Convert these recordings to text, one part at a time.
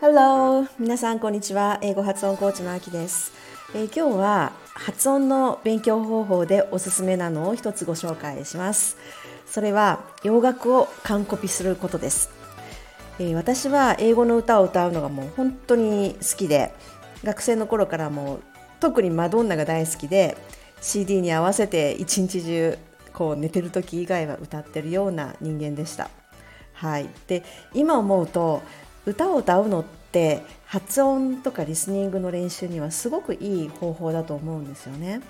Hello! 皆さんこんにちは。英語発音コーチのあきです、えー、今日は発音の勉強方法でおすすめなのを一つご紹介します。それは洋楽を完コピすることです。えー、私は英語の歌を歌うのがもう本当に好きで、学生の頃からもう特にマドンナが大好きで CD に合わせて一日中こう寝てる時以外は歌ってるような人間でした。はい、で今思うと歌を歌うのって発音とかリスニングの練習にはすごくいい方法だと思うんですよね。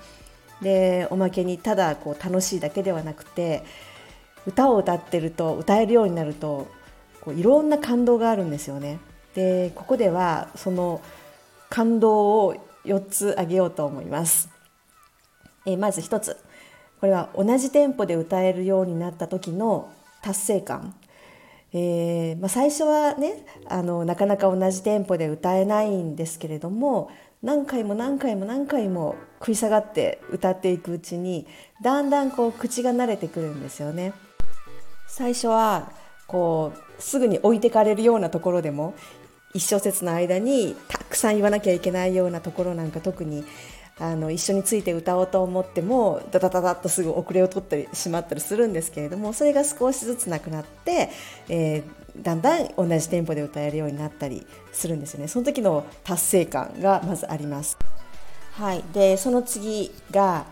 でおまけにただこう楽しいだけではなくて歌を歌ってると歌えるようになるとこういろんな感動があるんですよね。でここではその感動を4つ挙げようと思います。えまず1つこれは同じテンポで歌えるようになった時の達成感、えー、まあ、最初はねあのなかなか同じテンポで歌えないんですけれども何回も何回も何回も食い下がって歌っていくうちにだんだんこう口が慣れてくるんですよね。最初はこうすぐに置いてかれるようなところでも1小節の間にたくさん言わなきゃいけないようなところなんか特にあの一緒について歌おうと思ってもダダダダッとすぐ遅れを取ったりしまったりするんですけれどもそれが少しずつなくなって、えー、だんだん同じテンポで歌えるようになったりするんですよねその時の達成感がまずあります。はい、でその次が、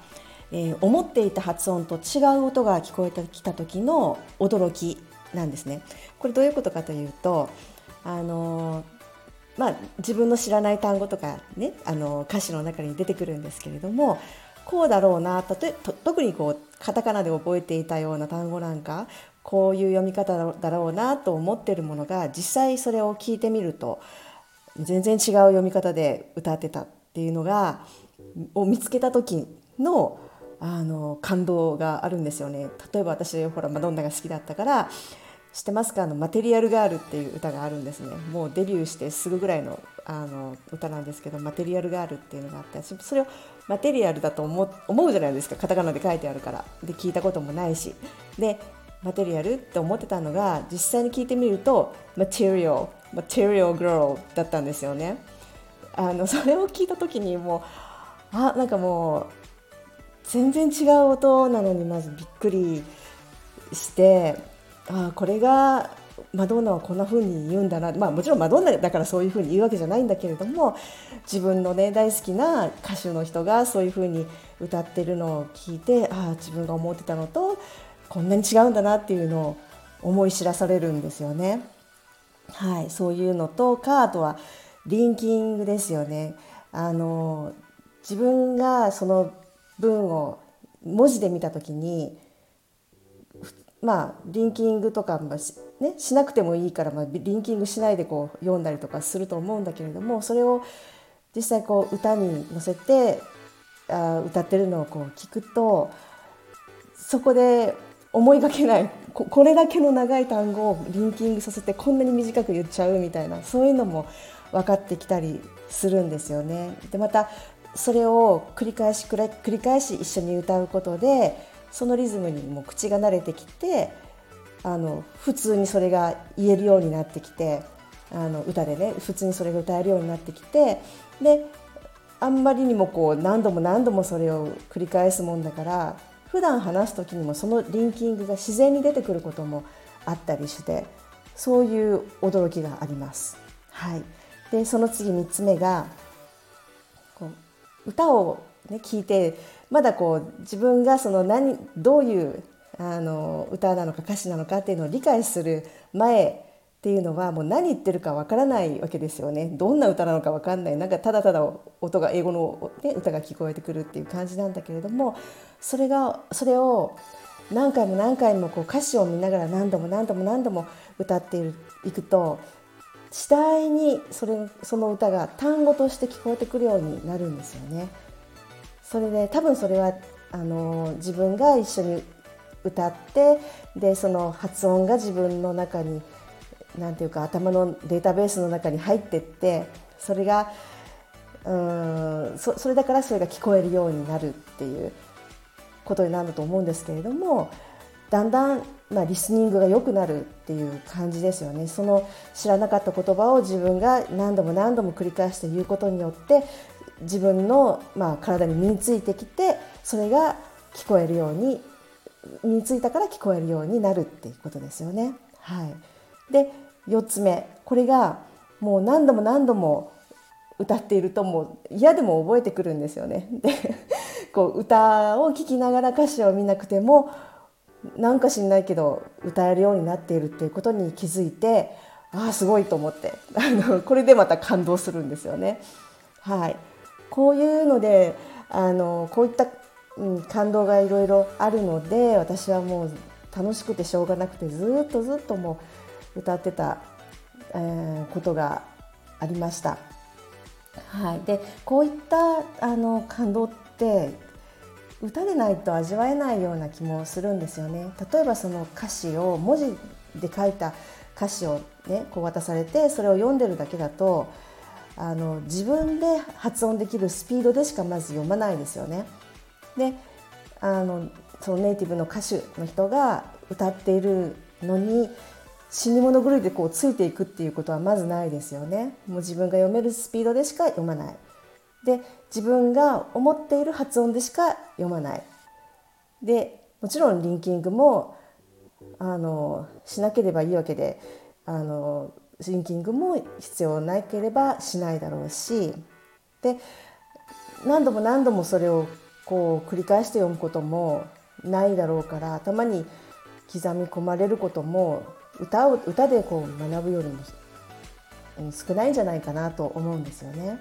えー、思っていた発音と違う音が聞こえてきた時の驚きなんですね。これどういうことかというとあのまあ、自分の知らない単語とかねあの歌詞の中に出てくるんですけれどもこうだろうなと特にこうカタカナで覚えていたような単語なんかこういう読み方だろうなと思ってるものが実際それを聞いてみると全然違う読み方で歌ってたっていうのがを見つけた時のあの感動があるんですよね。例えば私ほらマドンナが好きだったから知ってますか？あのマテリアルガールっていう歌があるんですね。もうデビューしてすぐぐらいのあの歌なんですけどマテリアルガールっていうのがあってそれをマテリアルだと思思うじゃないですか。カタカナで書いてあるから。で聞いたこともないし。でマテリアルって思ってたのが実際に聞いてみるとマテリアルマテリアルガールだったんですよね。あのそれを聞いた時にもうあなんかもう全然違う音なのにまずびっくりしてあこれがマドンナはこんな風に言うんだな、まあ、もちろんマドンナだからそういう風に言うわけじゃないんだけれども自分の、ね、大好きな歌手の人がそういう風に歌ってるのを聞いてああ自分が思ってたのとこんなに違うんだなっていうのを思い知らされるんですよね。はい、そういうのとかあとはリンキングですよね。あの自分がその文を文字で見た時にまあリンキングとかもし,、ね、しなくてもいいから、まあ、リンキングしないでこう読んだりとかすると思うんだけれどもそれを実際こう歌に乗せてあ歌ってるのをこう聞くとそこで思いがけないこれだけの長い単語をリンキングさせてこんなに短く言っちゃうみたいなそういうのも分かってきたりするんですよね。でまたそれを繰り返し繰り返し一緒に歌うことでそのリズムにも口が慣れてきてあの普通にそれが言えるようになってきてあの歌でね普通にそれが歌えるようになってきてであんまりにもこう何度も何度もそれを繰り返すもんだから普段話す時にもそのリンキングが自然に出てくることもあったりしてそういう驚きがあります。はい、でその次3つ目がこう歌をね、聞いてまだこう自分がその何どういうあの歌なのか歌詞なのかっていうのを理解する前っていうのはもう何言ってるかわからないわけですよねどんな歌なのかわかんないなんかただただ音が英語の、ね、歌が聞こえてくるっていう感じなんだけれどもそれがそれを何回も何回もこう歌詞を見ながら何度も何度も何度も歌っていくと次第にそれその歌が単語として聞こえてくるようになるんですよね。それで多分それはあの自分が一緒に歌ってでその発音が自分の中に何て言うか頭のデータベースの中に入ってってそれがうんそそれだからそれが聞こえるようになるっていうことになると思うんですけれどもだんだん、まあ、リスニングが良くなるっていう感じですよね。その知らなかった言葉を自分が何度も何度も繰り返して言うことによって自分の、まあ、体に身についてきてそれが聞こえるように身についたから聞こえるようになるっていうことですよね。はい、で4つ目これがもう何度も何度も歌っているともう嫌でも覚えてくるんですよね。でこう歌を聴きながら歌詞を見なくてもなんか知んないけど歌えるようになっているっていうことに気づいてああすごいと思ってあのこれでまた感動するんですよね。はい、こういうのであのこういった、うん、感動がいろいろあるので私はもう楽しくてしょうがなくてずっとずっともう歌ってた、えー、ことがありました。はい、でこういったあの感動って歌でないと味わえないような気もするんですよね。例えばその歌詞を文字で書いた歌詞をねこう渡されてそれを読んでるだけだとあの自分で発音できるスピードでしかまず読まないですよね。であのそのネイティブの歌手の人が歌っているのに死に物狂いでこうついていくっていうことはまずないですよね。もう自分が読めるスピードでしか読まない。で自分が思っている発音でしか読まないでもちろんリンキングもあのしなければいいわけであのリンキングも必要なければしないだろうしで何度も何度もそれをこう繰り返して読むこともないだろうから頭に刻み込まれることも歌を歌でこう学ぶよりも少ないんじゃないかなと思うんですよね。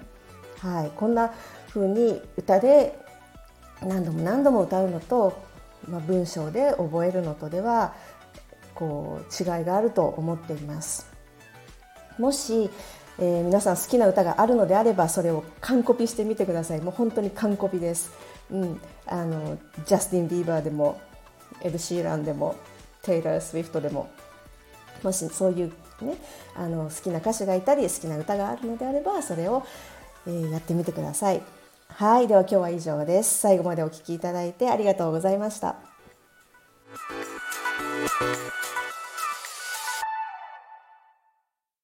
はい、こんな風に歌で何度も何度も歌うのと、まあ、文章で覚えるのとではこう違いがあると思っています。もし、えー、皆さん好きな歌があるのであればそれを完コピしてみてください。もう本当に完コピです。うん、あのジャスティン・ビーバーでもエド・シーランでもテイラー・スウィフトでももしそういうねあの好きな歌手がいたり好きな歌があるのであればそれをえー、やってみてください。はい、では今日は以上です。最後までお聴きいただいてありがとうございました。